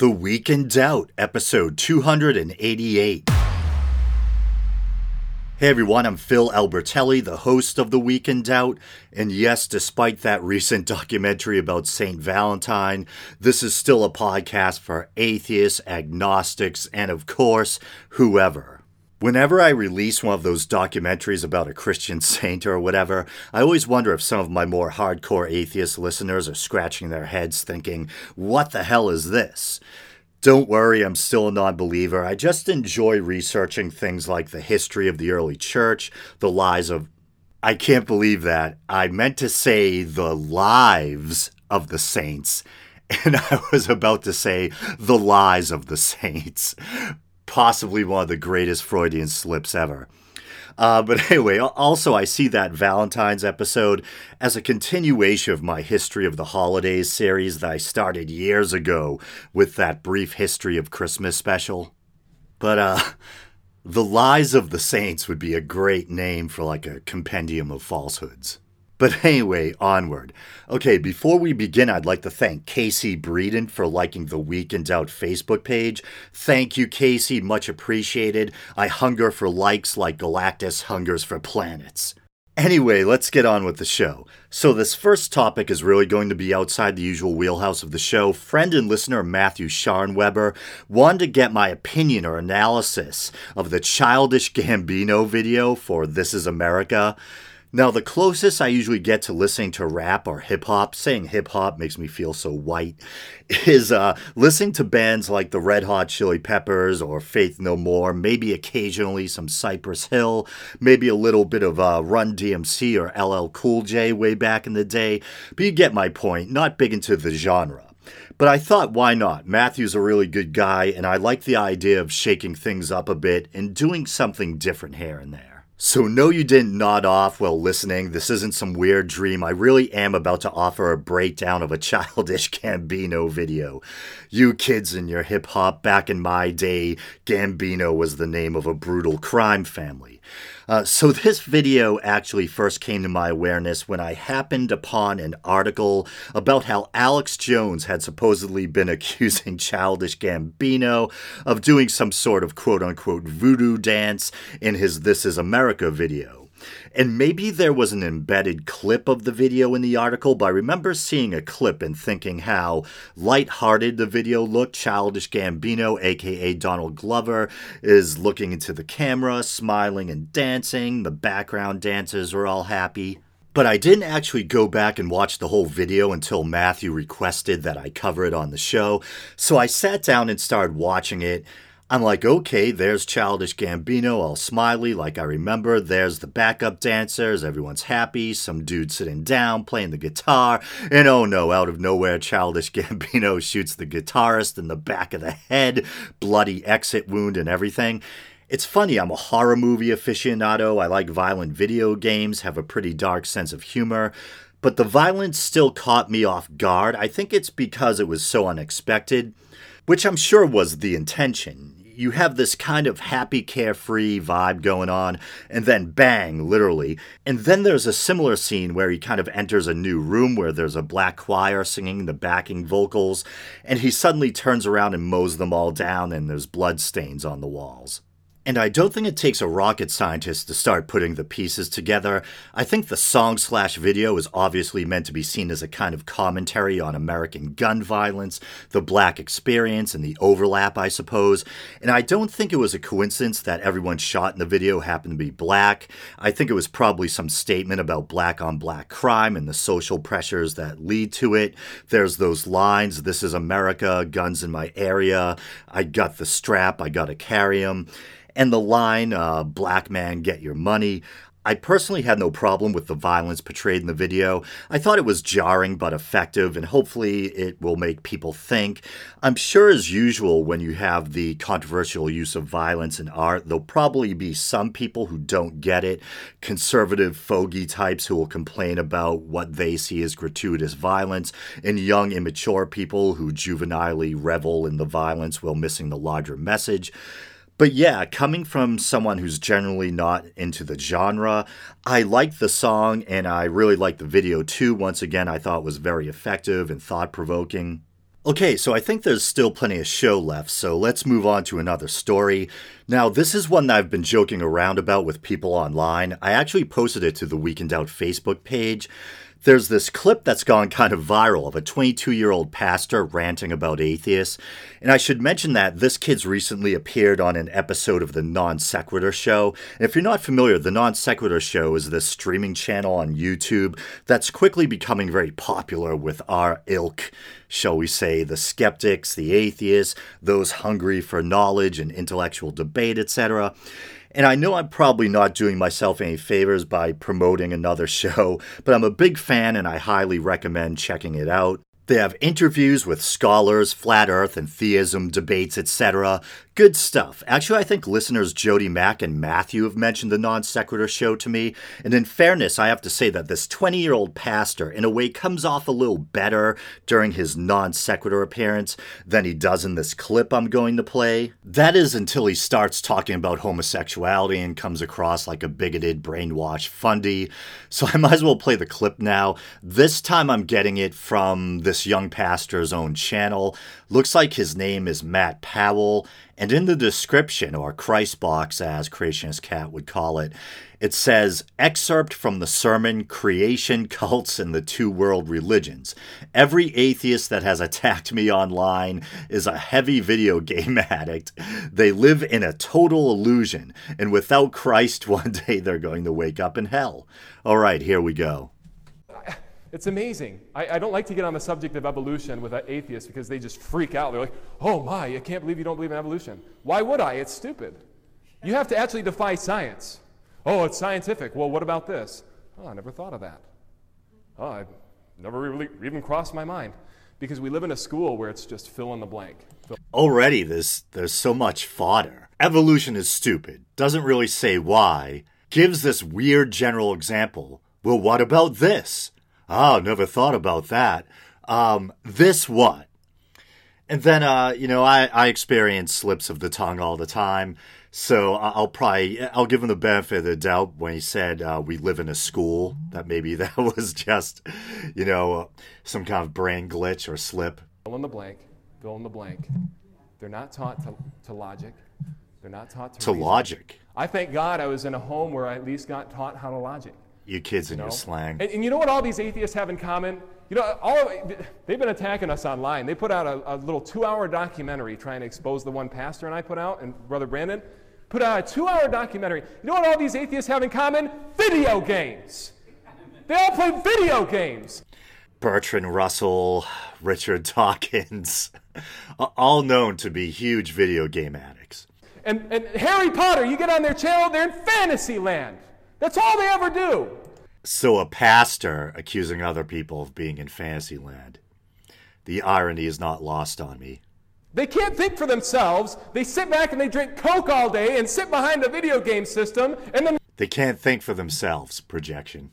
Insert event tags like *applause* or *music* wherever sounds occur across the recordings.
The Week in Doubt, episode 288. Hey everyone, I'm Phil Albertelli, the host of The Week in Doubt. And yes, despite that recent *laughs* documentary about St. Valentine, this is still a podcast for atheists, agnostics, and of course, whoever. Whenever I release one of those documentaries about a Christian *laughs* saint or whatever, I always wonder if some of my more hardcore atheist listeners are scratching their heads thinking, what the hell is this? Don't worry, I'm still a non believer. I just enjoy researching things like the history of the early church, the lies of. I can't believe that. I meant to say the lives of the saints, *laughs* and I was about to say the lies of the saints possibly one of the greatest Freudian slips ever. Uh, but *laughs* anyway, also, I see that Valentine's episode as a continuation of my History of the Holidays series that I started years ago with that brief history of Christmas special. But, uh, *laughs* The Lies of the Saints would be a great name for like a compendium of falsehoods. But *laughs* anyway, onward. Okay, before we begin, I'd like to thank Casey Breeden for liking the Week in Doubt Facebook page. Thank you, Casey. Much appreciated. I hunger for likes like Galactus hungers for planets. Anyway, let's get on with the show. So, this first topic is really going to be outside the usual wheelhouse of the show. Friend and listener Matthew Scharnweber wanted to get my opinion or analysis of the Childish Gambino video for This Is America. Now, the closest I usually get to listening to rap or hip hop, saying hip hop makes me feel so white, *laughs* is uh, listening to bands like the Red Hot Chili Peppers or Faith No More, maybe occasionally some Cypress Hill, maybe a little bit of uh, Run DMC or LL Cool J way back in the day. But you get my point, not big into the genre. But I thought, why not? Matthew's a really good guy, and I like the idea of shaking things up a bit and doing something different here and there. So, no, you didn't nod off while listening. This isn't some weird dream. I really am about to offer a breakdown of a *laughs* childish Gambino video. You kids in your hip hop, back in my day, Gambino was the name of a brutal crime family. Uh, so, this video actually first came to my awareness when I happened upon an article about how Alex Jones had supposedly been *laughs* accusing Childish Gambino of doing some sort of quote unquote voodoo dance in his This Is America video. And maybe there was an embedded clip of the video in the article, but I remember seeing a clip and thinking how light-hearted the video looked. Childish Gambino, aka Donald Glover, is looking into the camera, smiling and dancing. The background dancers are all happy. But I didn't actually go back and watch the whole video until Matthew requested that I cover it on the show. So I sat down and started watching it. I'm like, okay, there's Childish Gambino, all smiley, like I remember. There's the backup dancers, everyone's happy, some dude sitting down playing the guitar, and oh no, out of nowhere, Childish *laughs* Gambino shoots the guitarist in the back of the head, bloody exit wound and everything. It's funny, I'm a horror movie aficionado. I like violent video games, have a pretty dark sense of humor but the violence still caught me off guard. I think it's because it was so unexpected, which I'm sure was the intention you have this kind of happy, carefree vibe going on, and then bang, literally. And then there's a similar scene where he kind of enters a new room where there's a black choir singing the backing vocals, and he suddenly turns around and mows them all down, and there's blood stains on the walls. And I don't think it takes a rocket scientist to start putting the pieces together. I think the song slash video is obviously meant to be seen as a kind of commentary on American gun violence, the black experience, and the overlap, I suppose. And I don't think it was a coincidence that everyone shot in the video happened to be black. I think it was probably some statement about black on black crime and the social pressures that lead to it. There's those lines This is America, guns in my area, I got the strap, I gotta carry 'em. And the line, uh, black man, get your money. I personally had no problem with the violence portrayed in the video. I thought it was jarring but effective, and hopefully it will make people think. I'm sure, as usual, when you have the controversial use of violence in art, there'll probably be some people who don't get it, conservative fogey types who will complain about what they see as gratuitous violence, and young, immature people who juvenilely revel in the violence while missing the larger message. But yeah, coming from someone who's generally not into the genre, I liked the song and I really liked the video too. Once again, I thought it was very effective and thought provoking. Okay, so I think there's still plenty of show left, so let's move on to another story. Now, this is one that I've been joking around about with people online. I actually posted it to the Week in Doubt Facebook page. There's this clip that's gone kind of viral of a 22 year old pastor ranting about atheists. And I should mention that this kid's recently appeared on an episode of the Non Sequitur Show. And if you're not familiar, the Non Sequitur Show is this streaming channel on YouTube that's quickly becoming very popular with our ilk, shall we say, the skeptics, the atheists, those hungry for knowledge and intellectual debate, etc. And I know I'm probably not doing myself any favors by promoting another *laughs* show, but I'm a big fan and I highly recommend checking it out. They have interviews with scholars, flat earth and theism, debates, etc. Good stuff. Actually, I think listeners Jody Mack and Matthew have mentioned the non sequitur show to me. And in fairness, I have to say that this 20 year old pastor, in a way, comes off a little better during his non sequitur appearance than he does in this clip I'm going to play. That is until he starts talking about homosexuality and comes across like a bigoted, brainwashed fundy. So I might as well play the clip now. This time I'm getting it from this young pastor's own channel. Looks like his name is Matt Powell. And in the description, or Christ box as Creationist Cat would call it, it says excerpt from the sermon Creation, Cults, and the Two World Religions. Every atheist that has attacked me online is a heavy video game *laughs* addict. They live in a total illusion, and without Christ, *laughs* one day they're going to wake up in hell. All right, here we go. It's amazing. I, I, don't like to get on the subject of evolution with atheists because they just freak out. They're like, oh my, I can't believe you don't believe in evolution. Why would I? It's stupid. You have to actually defy science. Oh, it's scientific. Well, what about this? Oh, I never thought of that. Oh, I never really even crossed my mind. Because we live in a school where it's just fill in the blank. Already, there's, there's so much fodder. Evolution is stupid, doesn't really say why, gives this weird general example. Well, what about this? Oh, never thought about that. Um, this what? And then, uh, you know, I, I experience slips of the tongue all the time. So I'll probably, I'll give him the benefit of the doubt when he said uh, we live in a school, that maybe *laughs* that was just, you know, some kind of brain glitch or slip. Fill in the blank, fill in the blank. They're not taught to, to logic. They're not taught to, to logic. I thank God I was in a home where I at least got taught how to logic. You kids and you know? your slang. And, and, you know what all these atheists have in common? You know, all they've been attacking us online. They put out a, a little two-hour documentary trying to expose the one pastor and I put out, and Brother Brandon put out a two-hour documentary. You know what all these atheists have in common? Video games. They all play video games. Bertrand Russell, Richard Dawkins, all known to be huge video game addicts. And, and Harry Potter, you get on their channel, they're in fantasy land. That's all they ever do. So a pastor accusing other people of being in Fantasyland. The irony is not lost on me. They can't think for themselves. They sit back and they drink Coke all day and sit behind a video game system and then They can't think for themselves, projection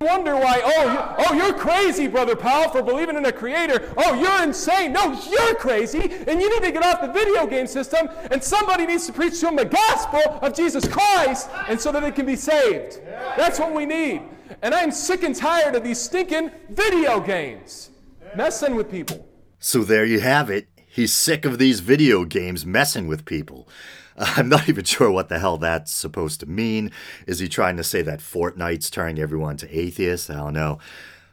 wonder why, oh, oh, you're crazy, Brother Powell, for believing in a creator. Oh, you're insane. No, you're crazy, and you need to get off the video game system, and somebody needs to preach to them the gospel of Jesus Christ, and so that they can be saved. That's what we need. And I'm sick and tired of these stinking video games messing with people. So there you have it. He's sick of these video games messing with people. *laughs* I'm not even sure what the hell that's supposed to mean. Is he trying to say that Fortnite's turning everyone to atheists? I don't know.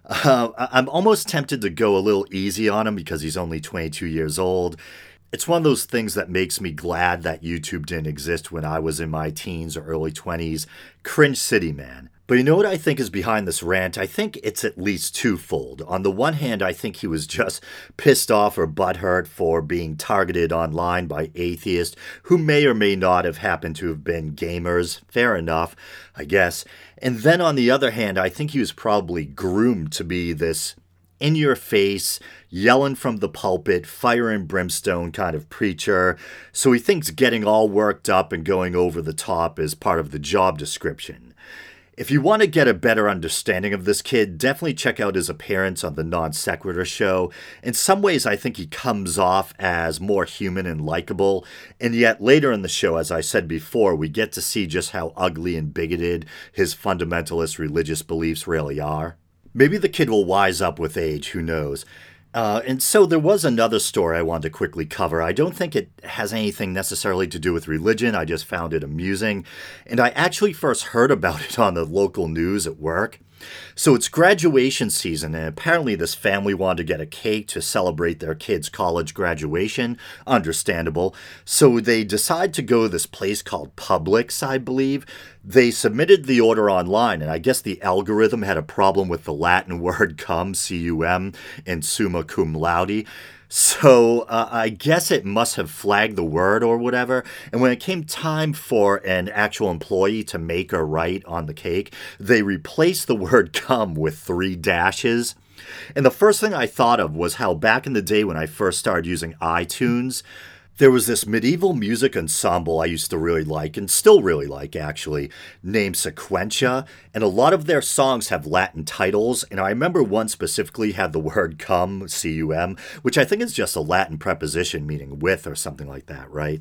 Uh, I'm almost tempted to go a little easy on him because he's only 22 years old. It's one of those things that makes me glad that YouTube didn't exist when I was in my teens or early 20s. Cringe City, man. But you know what I think is behind this rant? I think it's at least twofold. On the one hand, I think he was just pissed off or butthurt for being targeted online by atheists who may or may not have happened to have been gamers. Fair enough, I guess. And then on the other hand, I think he was probably groomed to be this in your face, yelling from the pulpit, fire and brimstone kind of preacher. So he thinks getting all worked up and going over the top is part of the job description. If you want to get a better understanding of this kid, definitely check out his appearance on the Non Sequitur show. In some ways, I think he comes off as more human and likable, and yet later in the show, as I said before, we get to see just how ugly and bigoted his fundamentalist religious beliefs really are. Maybe the kid will wise up with age, who knows. Uh, and so there was another story I wanted to quickly cover. I don't think it has anything necessarily to do with religion. I just found it amusing. And I actually first heard about *laughs* it on the local news at work. So it's graduation season, and apparently this family wanted to get a cake to celebrate their kid's college graduation. Understandable. So they decide to go to this place called Publix, I believe. They submitted the order online, and I guess the algorithm had a problem with the Latin *laughs* word cum, C U M, and summa cum laude. So uh, I guess it must have flagged the word or whatever. And when it came time for an actual employee to make or write on the cake, they replaced the *laughs* word come with three dashes. And the first thing I thought of was how back in the day when I first started using iTunes, there was this medieval music ensemble I used to really like, and still really like actually, named Sequentia, and a lot of their songs have Latin titles. And I remember one specifically had the *laughs* word cum, C U M, which I think is just a Latin preposition meaning with or something like that, right?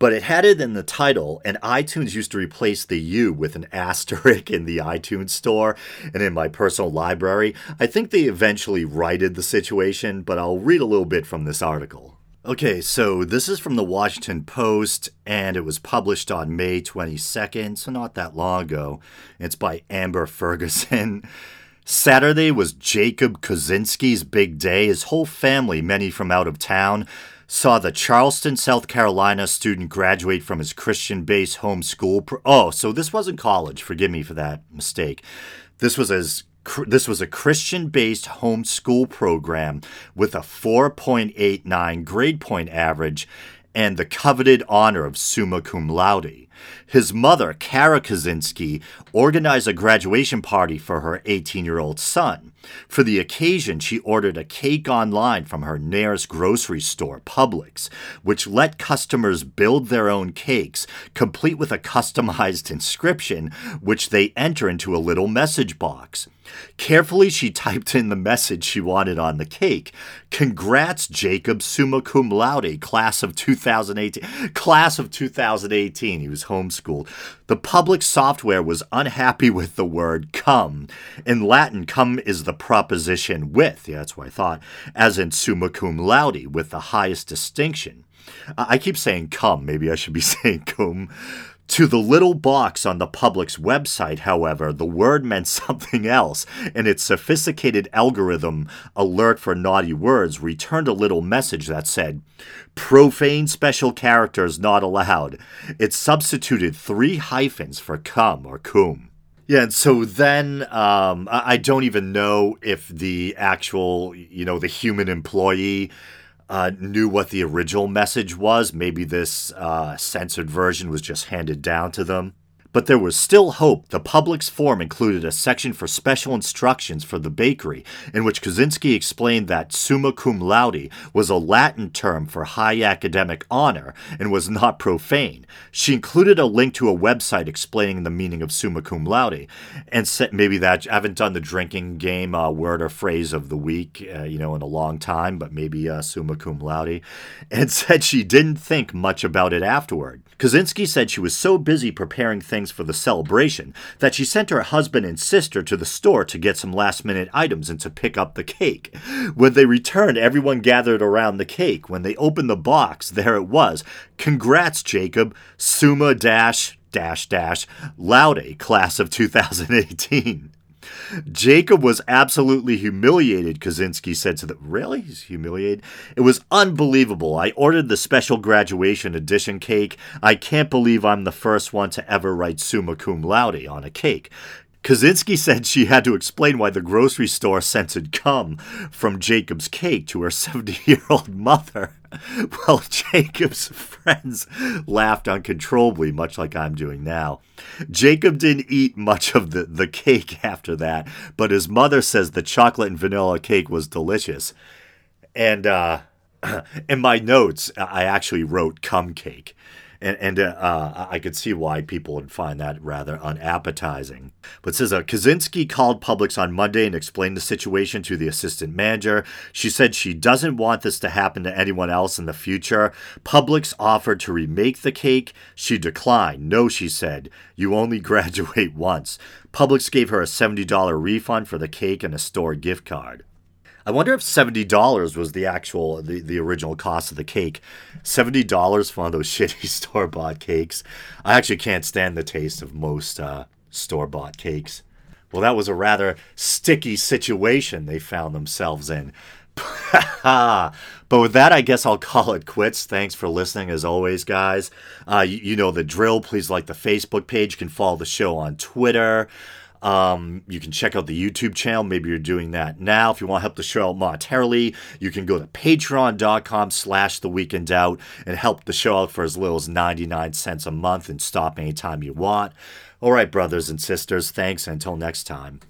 But it had it in the title, and iTunes used to replace the U with an asterisk in the iTunes store and in my personal library. I think they eventually righted the situation, but I'll read a little bit from this article. Okay, so this is from the Washington Post, and it was published on May 22nd, so not that long ago. It's by Amber Ferguson. *laughs* Saturday was Jacob Koscinski's big day. His whole family, many from out of town, saw the Charleston, South Carolina student graduate from his Christian based homeschool. Pro- oh, so this wasn't college. Forgive me for that mistake. This was his this was a Christian based homeschool program with a 4.89 grade point average and the coveted honor of summa cum laude. His mother, Cara Koscinski, organized a graduation party for her 18 year old son. For the occasion, she ordered a cake online from her nearest grocery store, Publix, which let customers build their own cakes, complete with a customized *laughs* inscription, which they enter into a little message box. Carefully, she typed in the message she wanted on the cake. Congrats, Jacob, summa cum laude, class of 2018. Class of 2018. He was homeschooled. The Publix software was unhappy with the word come. In Latin, come is the proposition with, yeah, that's what I thought, as in summa cum laude, with the highest distinction. I keep saying come, maybe I should be *laughs* saying cum. To the little box on the Publix website, however, the word meant *laughs* something else, and its sophisticated algorithm alert for naughty words returned a little message that said, Profane special characters not allowed. It substituted three hyphens for cum or cum. Yeah, and so then um, I don't even know if the actual, you know, the human employee uh, knew what the original message was. Maybe this uh, censored version was just handed down to them. But there was still hope. The Publix form included a section for special instructions for the bakery, in which Koscinski explained that summa cum laude was a Latin term for high academic honor and was not profane. She included a link to a website explaining the meaning of summa cum laude, and said maybe that I haven't done the drinking game uh, word or phrase of the week, uh, you know, in a long time, but maybe uh, summa cum laude, and *laughs* said she didn't think much about it afterward. Koscinski said she was so busy preparing things for the celebration that she sent her husband and sister to the store to get some last minute items and to pick up the cake. When they returned, everyone gathered around the cake. When they opened the box, there it was. Congrats, Jacob. Summa dash dash dash laude class of 2018. Jacob was absolutely humiliated, Koscinski said to the Really? He's humiliated? It was unbelievable. I ordered the special graduation edition cake. I can't believe I'm the first one to ever write summa cum laude on a cake. Koscinski said she had to explain why the grocery store censored cum from Jacob's cake to her *laughs* 70 year old mother. *laughs* Well, Jacob's friends laughed uncontrollably, much like I'm doing now. Jacob didn't eat much of the, the cake *laughs* after that, but his mother says the chocolate and vanilla cake was delicious. And uh, *clears throat* in my notes, I actually wrote cum cake and, and uh, uh, I could see why people would find that rather unappetizing. But says uh, Koscinski called Publix on Monday and explained the situation to the assistant manager. She said she doesn't want this to happen to anyone else in the future. Publix offered to remake the cake. She declined. No, she said, you only *laughs* graduate once. Publix gave her a $70 refund for the cake and a store gift card. I wonder if seventy dollars was the actual the, the original cost of the cake. Seventy dollars for one of those *laughs* shitty store bought cakes. I actually can't stand the taste of most uh, store bought cakes. Well, that was a rather sticky situation they found themselves in. *laughs* but with that, I guess I'll call it quits. Thanks for listening, as always, guys. Uh, you, you know the drill. Please like the Facebook page. You can follow the show on Twitter. Um, you can check out the YouTube channel. Maybe you're doing that now. If you want to help the show out monetarily, you can go to patreon.com slash the week in doubt and help the show out for as little as 99 cents a month and stop anytime you want. All right, brothers and sisters, thanks. Until next time.